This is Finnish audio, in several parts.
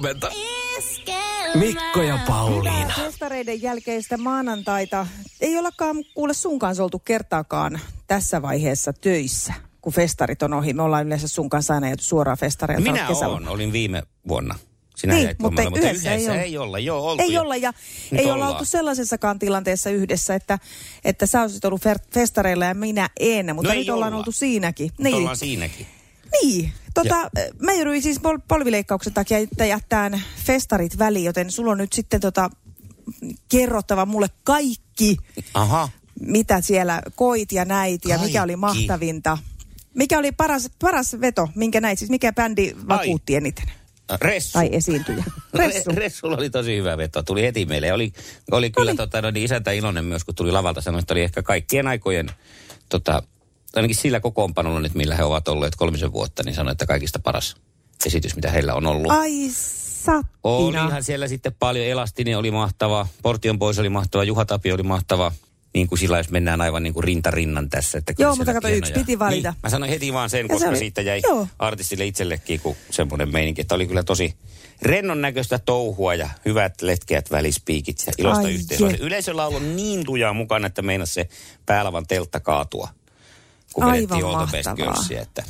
huomenta. Mikko ja Pauliina. Festareiden jälkeistä maanantaita ei ollakaan kuule sun kanssa oltu kertaakaan tässä vaiheessa töissä, kun festarit on ohi. Me ollaan yleensä sun kanssa aina jääty suoraan festareilta Minä kesällä. olen, olin viime vuonna. Sinä Niin, mutta mutta yhdessä ei yhdessä olla. ei olla. Joo, oltu Ei jo. olla ja Nyt ei olla oltu sellaisessakaan tilanteessa yhdessä, että, että sä olisit ollut festareilla ja minä en, mutta No nyt ei ollaan olla. oltu siinäkin. Nyt ollaan siinäkin. Niin, tota, mä jouduin siis pol- polvileikkauksen takia että jättään festarit väliin, joten sulla on nyt sitten tota, kerrottava mulle kaikki, Aha. mitä siellä koit ja näit ja mikä Kaikki. oli mahtavinta. Mikä oli paras, paras veto, minkä näit, siis mikä bändi vakuutti eniten? Ressu. Tai esiintyjä? Ressu. Re- Ressulla oli tosi hyvä veto. Tuli heti meille. Ja Oli, oli kyllä Oli. tota, no, niin isäntä iloinen myös, kun tuli lavalta. Sanoi, että oli ehkä kaikkien aikojen, tota, ainakin sillä kokoonpanolla nyt, millä he ovat olleet kolmisen vuotta, niin sanoi, että kaikista paras esitys, mitä heillä on ollut. Ai sattina. Olihan siellä sitten paljon. Elastinen oli mahtava, Portion pois oli mahtava, Juha Tapio oli mahtava. Niin kuin sillä, jos mennään aivan niin kuin rinta rinnan tässä. Että Joo, mutta kato, yksi piti valita. Niin, mä sanoin heti vaan sen, Ja se koska oli- siitä jäi joo. artistille itsellekin kun semmoinen meininki, että oli kyllä tosi rennon näköistä touhua ja hyvät letkeät välispiikit ja ilosta yhteisöä. Yleisöllä on ollut niin lujaa mukana, että meinas se päälavan teltta kaatua, kun Aivan vedettiin All the Best. Girlsia, että,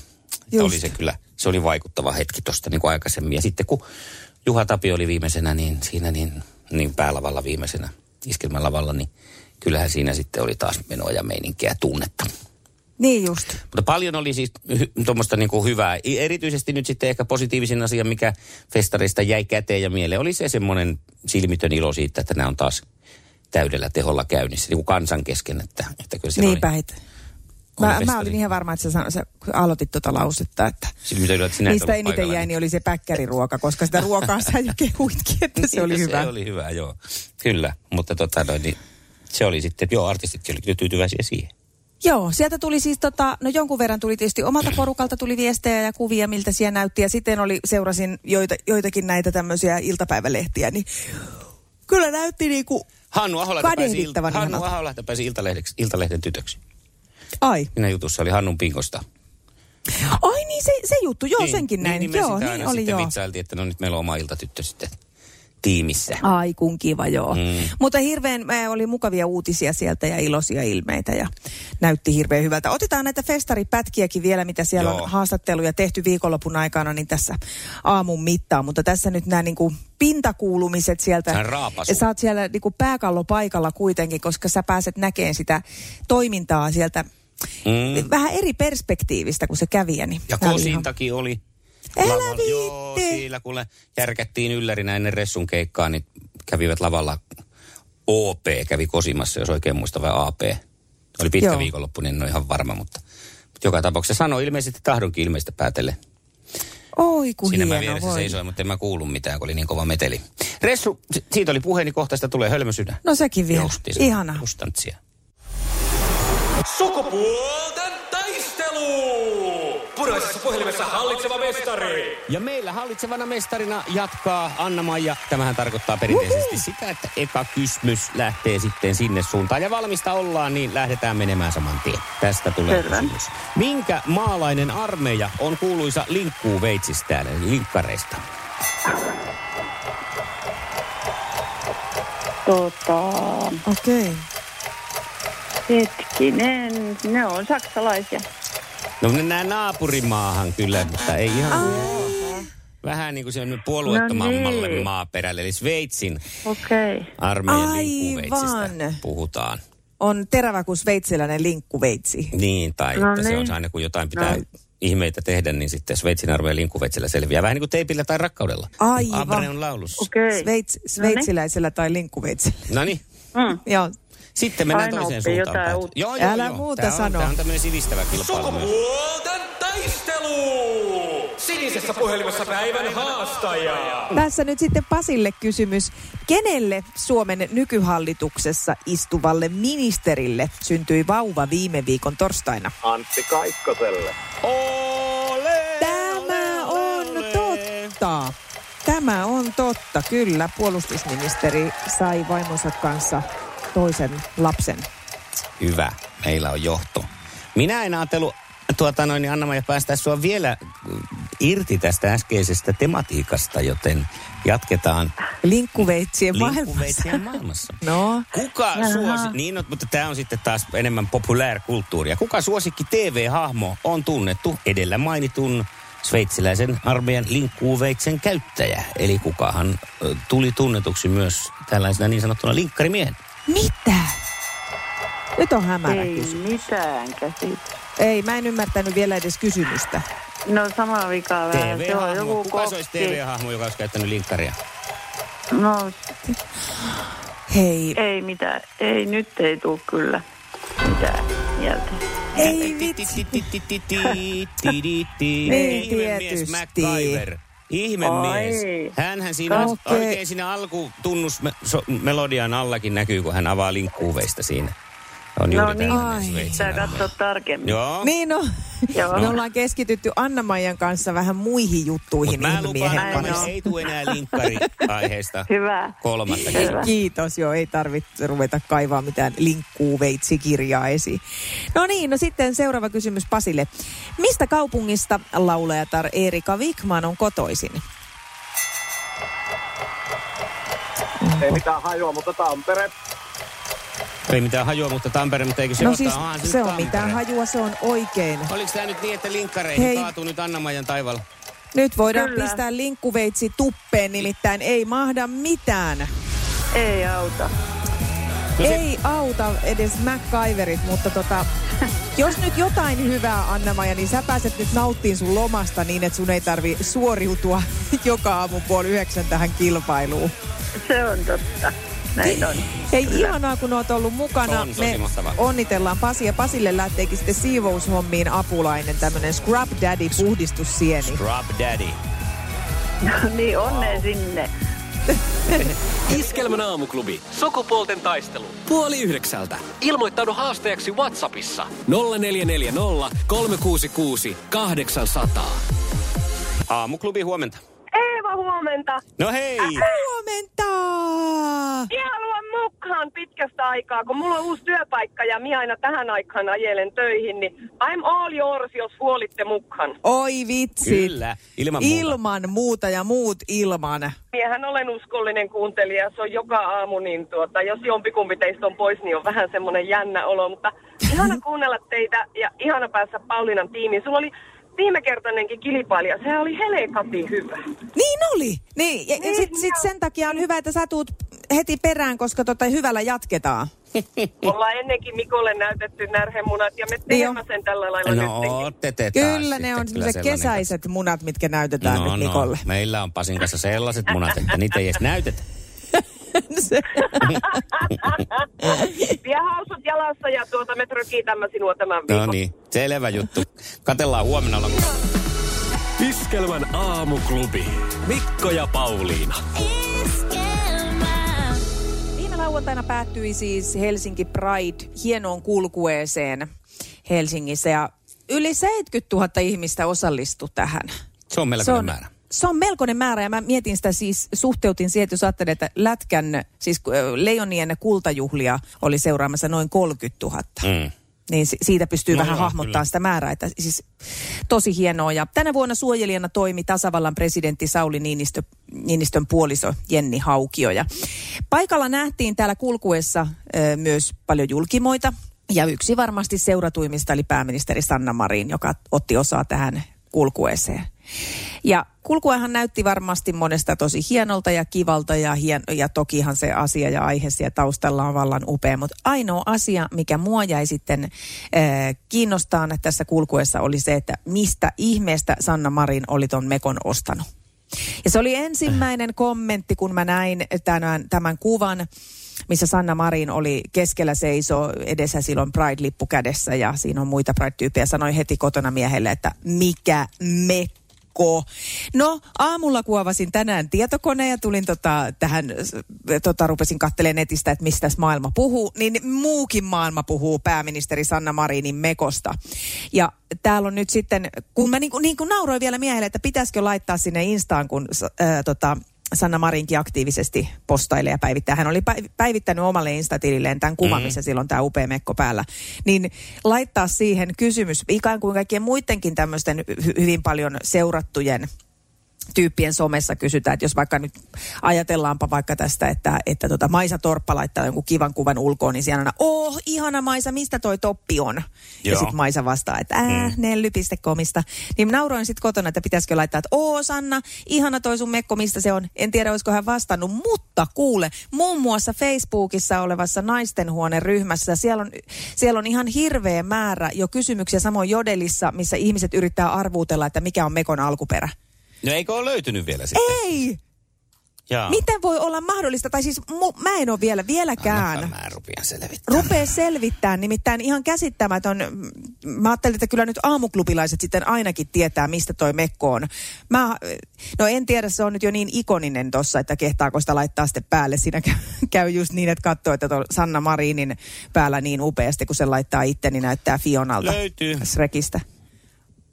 että oli se kyllä, se oli vaikuttava hetki tuosta niin kuin aikaisemmin. Ja sitten kun Juha Tapio oli viimeisenä, niin siinä niin, niin päälavalla viimeisenä iskelmälavalla, niin kyllähän siinä sitten oli taas menoa ja meininkiä ja tunnetta. Niin just. Mutta paljon oli siis hy- tuommoista niinku hyvää. Erityisesti nyt sitten ehkä positiivisin asia, mikä festarista jäi käteen ja mieleen, oli se semmoinen silmitön ilo siitä, että nämä on taas täydellä teholla käynnissä, niin kuin kansan kesken. Että, että kyllä Niinpä oli Mä, mä olin ihan varma, että sä, san- sä aloitit tuota lausetta, että sinä et niistä ollut eniten paikalla, jäi, niin- oli se päkkäriruoka, koska sitä ruokaa sä jo kehuitkin, että se oli Niin, hyvä. Se oli hyvä, joo. Kyllä, mutta tota noin, niin se oli sitten, että joo, artistitkin oli kyllä tyytyväisiä siihen. Joo, sieltä tuli siis tota, no jonkun verran tuli tietysti omalta porukalta tuli viestejä ja kuvia, miltä siellä näytti. Ja sitten oli, seurasin joita, joitakin näitä tämmöisiä iltapäivälehtiä, niin kyllä näytti niinku, Hannu Aholahti pääsi, il- Kadehdittavan Hannu pääsi iltalehdeksi, iltalehden tytöksi. Ai. Minä jutussa oli Hannun pinkosta. Ai niin, se, se juttu, joo, senkin näin. Niin, me joo, niin oli sitten joo. vitsailtiin, että no nyt meillä on oma iltatyttö sitten tiimissä. Ai kun kiva, joo. Mm. Mutta hirveän, äh, oli mukavia uutisia sieltä ja iloisia ilmeitä ja näytti hirveän hyvältä. Otetaan näitä festaripätkiäkin vielä, mitä siellä Joo. on haastatteluja tehty viikonlopun aikana, niin tässä aamun mittaan. Mutta tässä nyt nämä niinku pintakuulumiset sieltä. Raapasu. Sä oot siellä niinku pääkallo paikalla kuitenkin, koska sä pääset näkemään sitä toimintaa sieltä Mm. vähän eri perspektiivistä kuin se kävijä. Niin Ja Kosintakin oli. Älä. Joo, siellä kun järkättiin yllärinä ennen Ressun keikkaa, niin kävivät lavalla OP kävi kosimassa, jos oikein muista, vai AP. Oli pitkä Joo. viikonloppu, niin en ole ihan varma, mutta, mutta joka tapauksessa sanoi ilmeisesti tahdonkin ilmeistä päätelle. Oi kun Siinä mä hieno, vieressä voi. seisoin, mutta en mä kuullut mitään, kun oli niin kova meteli. Ressu, si- siitä oli puheeni kohta, sitä tulee hölmösydän. No sekin vielä. Justiinsa. Ihanaa. Kustantsia. Sukupuolten taistelu! Puraisessa puhelimessa hallitseva mestari. Ja meillä hallitsevana mestarina jatkaa Anna-Maija. Tämähän tarkoittaa perinteisesti sitä, että eka kysymys lähtee sitten sinne suuntaan. Ja valmista ollaan, niin lähdetään menemään saman tien. Tästä tulee Selvä. kysymys. Minkä maalainen armeija on kuuluisa linkkuu veitsistään, eli linkkareista? Tota, Okei. Hetkinen, ne on saksalaisia. No nämä naapurimaahan kyllä, mutta ei ihan... Vähän niin kuin se on puolueettomammalle No niin. maaperälle, eli Sveitsin Okei. Okay. armeijan linkkuveitsistä puhutaan. On terävä kuin sveitsiläinen linkkuveitsi. Niin, tai No että se on niin. aina kun jotain pitää No. ihmeitä tehdä, niin sitten Sveitsin armeijan linkkuveitsellä selviää. Vähän niin kuin teipillä tai rakkaudella. Aivan. Abre on laulussa. Okei. Okay. Sveits, sveitsiläisellä tai linkkuveitsellä. No niin, Mm. Joo. Sitten mennään Aina toiseen suuntaan. jotain uutta. Joo, joo, Älä joo. muuta on, sano. Tämä on tämmöinen sivistävä kilpailu. Sukupuolten taistelu! Sinisessä puhelimessa päivän haastaja. Tässä nyt sitten Pasille kysymys. Kenelle Suomen nykyhallituksessa istuvalle ministerille syntyi vauva viime viikon torstaina? Antti Kaikkoselle. Ole, Tämä on ole. totta. Tämä on totta, kyllä. Puolustusministeri sai vaimonsa kanssa toisen lapsen. Hyvä, meillä on johto. Minä en ajatellut, tuota noin, niin Anna-Maija päästää sua vielä irti tästä äskeisestä tematiikasta, joten jatketaan Linkkuveitsien maailmassa. linkkuveitsien maailmassa. No, Kuka suosi, niin no, mutta tämä on sitten taas enemmän populaarkulttuuria. Kuka suosikki TV-hahmo on tunnettu edellä mainitun sveitsiläisen armeijan linkkuuveitsen käyttäjä? Eli kukahan tuli tunnetuksi myös tällaisena niin sanottuna linkkarimiehen? Mitä? Nyt on hämärä Ei kysymys. mitään käsitä. Ei, mä en ymmärtänyt vielä edes kysymystä. No sama vika vähän. Se on TV-hahmo. joku Kuka se olisi kokki. TV-hahmo, joka olisi käyttänyt linkkaria? No Hei, ei mitään. Ei, nyt ei tule kyllä mitään mieltä. ei vitsi. Niin, Ihmemies tietysti. MacGyver. Ihmemies. Oi. Hänhän siinä Okei. oikein siinä alkutunnusmelodian allakin näkyy, kun hän avaa linkkuuveista siinä. On No juuri niin. Sveitsin Pitää armeija. katsoa tarkemmin. Joo. Niin no, Joo. me ollaan keskitytty Anna-Maijan kanssa vähän muihin juttuihin Mutta mä lupaan, että kanssa. Ei tule enää linkkari-aiheesta Hyvä. kolmatta. Hyvä. Kiitos, joo, ei tarvitse ruveta kaivaa mitään linkkuuveitsikirjaa esiin. No niin, no sitten seuraava kysymys Pasille. Mistä kaupungista laulajatar Erika Wikman on kotoisin? Ei mitään hajua, mutta Tampere. Ei mitään hajua, mutta Tampere, mutta eikö se no siis Onhan se nyt on mitään Tampere. hajua, se on oikein. Oliko tämä nyt niin, että linkkareihin Hei. kaatuu nyt Anna-Maijan taivalla? Nyt voidaan Kyllä. pistää linkkuveitsi tuppeen, nimittäin ei mahda mitään. Ei auta. No se- Ei auta edes MacGyverit, mutta tota, jos nyt jotain hyvää, Anna-Maja, niin sä pääset nyt nauttiin sun lomasta niin, että sun ei tarvi suoriutua joka aamu puoli yhdeksän tähän kilpailuun. Se on totta. Näin on. Hei, ihanaa kun oot ollut mukana. On, Me mahtavaa. onnitellaan Pasi ja Pasille lähteekin sitten siivoushommiin apulainen, tämmönen Scrub Daddy puhdistussieni. Drop Daddy. niin onnea sinne. Iskelmän aamuklubi. Sukupuolten taistelu. Puoli yhdeksältä. Ilmoittaudu haastajaksi Whatsappissa. 0440 366 800. Aamuklubi huomenta. Eeva, huomenta. No hei! Huomenta! Minä haluan mukaan pitkästä aikaa, kun mulla on uusi työpaikka ja minä aina tähän aikaan ajelen töihin, niin I'm all yours, jos huolitte mukaan. Oi vitsi. Kyllä, ilman muuta. Ilman muuta ja muut ilman. Miehän olen uskollinen kuuntelija, se on joka aamu, niin tuota, jos jompikumpi teistä on pois, niin on vähän semmoinen jännä olo, mutta ihana kuunnella teitä ja ihana päässä Paulinan tiimiin. Sulla oli viimekertainenkin kilpailija, sehän oli helekati hyvä. Niin oli. Niin, ja, ja Niin, sit, sit sen takia on hyvä, että sä tuut heti perään, koska tota hyvällä jatketaan. Ollaan ennenkin Mikolle näytetty närhemunat ja me Niin teemme sen tällä lailla No, nytkin. te, Kyllä ne on kyllä sellaiset kesäiset munat, mitkä näytetään No, nyt Nikolle. no, meillä on Pasin kanssa sellaiset munat, että niitä ei edes näytetä. Vie hausut jalassa ja tuota me trökitämme sinua tämän No viikon. niin, selvä juttu. Katellaan huomenna lopussa. Iskelmän aamuklubi. Mikko ja Pauliina. Viime lauantaina päättyi siis Helsinki Pride hienoon kulkueeseen Helsingissä ja yli 70 000 ihmistä osallistui tähän. Se on melkoinen määrä. Se on melkoinen määrä ja mä mietin sitä siis, suhteutin siihen, että jos ajattelee, että Lätkän, siis äh, Leijonien kultajuhlia oli seuraamassa noin 30 000. Mm. Niin si- siitä pystyy No vähän joo, hahmottaa kyllä. sitä määrää, että siis tosi hienoa. Ja tänä vuonna suojelijana toimi tasavallan presidentti Sauli Niinistö, Niinistön puoliso Jenni Haukio. Ja paikalla nähtiin täällä kulkuessa ö, myös paljon julkimoita. Ja yksi varmasti seuratuimista oli pääministeri Sanna Marin, joka otti osaa tähän kulkueeseen. Ja kulkuehan näytti varmasti monesta tosi hienolta ja kivalta ja, hien, ja tokihan se asia ja aihe siellä taustalla on vallan upea. Mutta ainoa asia, mikä mua jäi sitten äh, kiinnostaan tässä kulkuessa oli se, että mistä ihmeestä Sanna Marin oli ton mekon ostanut. Ja se oli ensimmäinen kommentti, kun mä näin tämän, tämän kuvan, missä Sanna Marin oli keskellä seiso, edessä silloin Pride-lippu kädessä ja siinä on muita Pride-tyyppejä. Sanoi heti kotona miehelle, että mikä mekko. No, aamulla kuovasin tänään tietokoneen ja tulin tota, tähän, tota, rupesin katselemaan netistä, että mistä maailma puhuu. Niin muukin maailma puhuu pääministeri Sanna Marinin mekosta. Ja täällä on nyt sitten, kun mä niin kuin, niin kuin nauroin vielä miehelle, että pitäisikö laittaa sinne Instaan, kun äh, tota, Sanna Marinkin aktiivisesti postailee ja päivittää. Hän oli päiv- päivittänyt omalle Instatililleen tämän kuvan, Mhm. missä silloin tämä upea mekko päällä. Niin laittaa siihen kysymys, ikään kuin kaikkien muidenkin tämmöisten hy- hyvin paljon seurattujen tyyppien somessa kysytään, että jos vaikka nyt ajatellaanpa vaikka tästä, että, että tota Maisa Torppa laittaa jonkun kivan kuvan ulkoon, niin siellä on oh, ihana Maisa, mistä toi toppi on? Ja Joo. sitten Maisa vastaa, että ää, mm. nelly.comista. Niin nauroin sitten kotona, että pitäisikö laittaa, että oo Sanna, ihana toi sun mekko, mistä se on? En tiedä, olisiko hän vastannut, mutta kuule, muun muassa Facebookissa olevassa naistenhuoneen ryhmässä, siellä on, siellä on ihan hirveä määrä jo kysymyksiä samoin Jodelissa, missä ihmiset yrittää arvuutella, että mikä on mekon alkuperä. No eikö ole löytynyt vielä sitten? Ei! Jaa. Miten voi olla mahdollista? Tai siis mu, mä en ole vielä, vieläkään. Annapa Mä rupean selvittämään. Rupee selvittää, nimittäin ihan käsittämätön. Mä ajattelin, että kyllä nyt aamuklubilaiset sitten ainakin tietää, mistä toi mekko on. Mä, no en tiedä, se on nyt jo niin ikoninen tossa, että kehtaako sitä laittaa sitten päälle. Siinä käy, just niin, että katsoo, että Sanna Marinin päällä niin upeasti, kun se laittaa itse, niin näyttää Fionalta. Löytyy. Shrekistä.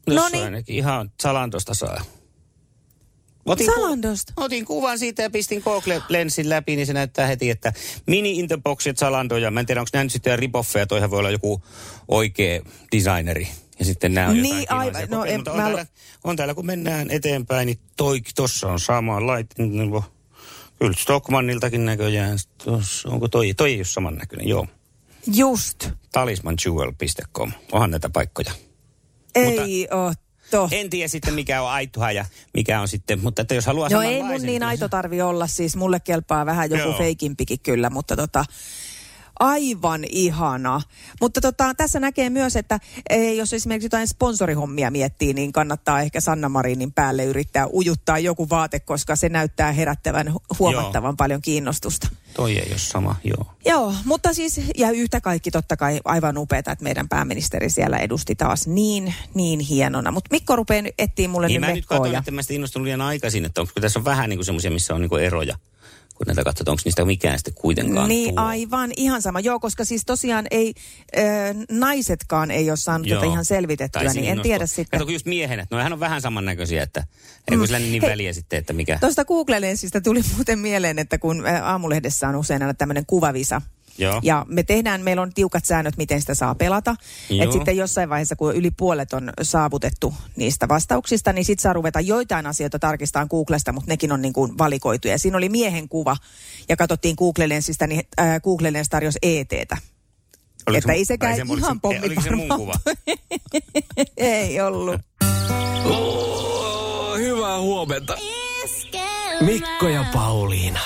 No ainakin ihan Salandosta saa. Otin Salandosta? Ku, otin kuvan siitä ja pistin Google-lensin läpi, niin se näyttää heti, että mini in the box ja Zalando. Ja mä en tiedä, onko nämä nyt sitten ripoffeja, toihan voi olla joku oikea designeri. Ja sitten nämä on Niin, jotain aivan. No, en- mutta on, mä täällä, on täällä, kun mennään eteenpäin, niin toi, tossa on sama lait. Kyllä Stockmanniltakin näköjään. Tossa, onko toi? Toi ei ole samannäköinen, joo. Just. Talismanjewel.com. Onhan näitä paikkoja. Ei oo to. En tiedä sitten mikä on aitoa ja mikä on sitten, mutta että jos haluaa No ei mun niin aito tarvi olla, siis mulle kelpaa vähän joku Joo. feikimpikin kyllä, mutta tota, aivan ihana. Mutta tota, tässä näkee myös, että e, jos esimerkiksi jotain sponsorihommia miettii, niin kannattaa ehkä Sanna Marinin päälle yrittää ujuttaa joku vaate, koska se näyttää herättävän hu- huomattavan Joo. paljon kiinnostusta. Toi ei ole sama, joo. Joo, mutta siis, ja yhtä kaikki totta kai aivan upeeta, että meidän pääministeri siellä edusti taas niin, niin hienona. Mutta Mikko rupeaa nyt etsiä mulle Niin nyt mä nyt katson, Ja... että mä innostunut liian aikaisin, että onko tässä on vähän niin kuin semmoisia, missä on niin kuin eroja, kun näitä katsotaan, onko niistä mikään sitten kuitenkaan Niin tuo. aivan, ihan sama. Joo, koska siis tosiaan ei, äh, naisetkaan ei ole saanut Joo. tätä ihan selvitettyä, niin en tiedä sitten. Kato, just miehenä, no hän on vähän samannäköisiä, että ei kun sillä niin Hei. väliä sitten, että mikä. Tuosta Google-lensistä tuli muuten mieleen, että kun aamulehdessä on usein aina tämmöinen kuvavisa, Joo. ja me tehdään, meillä on tiukat säännöt, miten sitä saa pelata. Että sitten jossain vaiheessa, kun yli puolet on saavutettu niistä vastauksista, niin sitten saa ruveta joitain asioita tarkistamaan Googlesta, mutta nekin on niin kuin valikoituja. Ja siinä oli miehen kuva, ja katsottiin Google-lensistä, niin äh, Google-lens tarjosi ETtä. Oliko että se- ei sekään se- oliko ihan se- Oliko se mun pommi kuva? ei ollut. Oh, hyvää huomenta. Mikko ja Pauliina.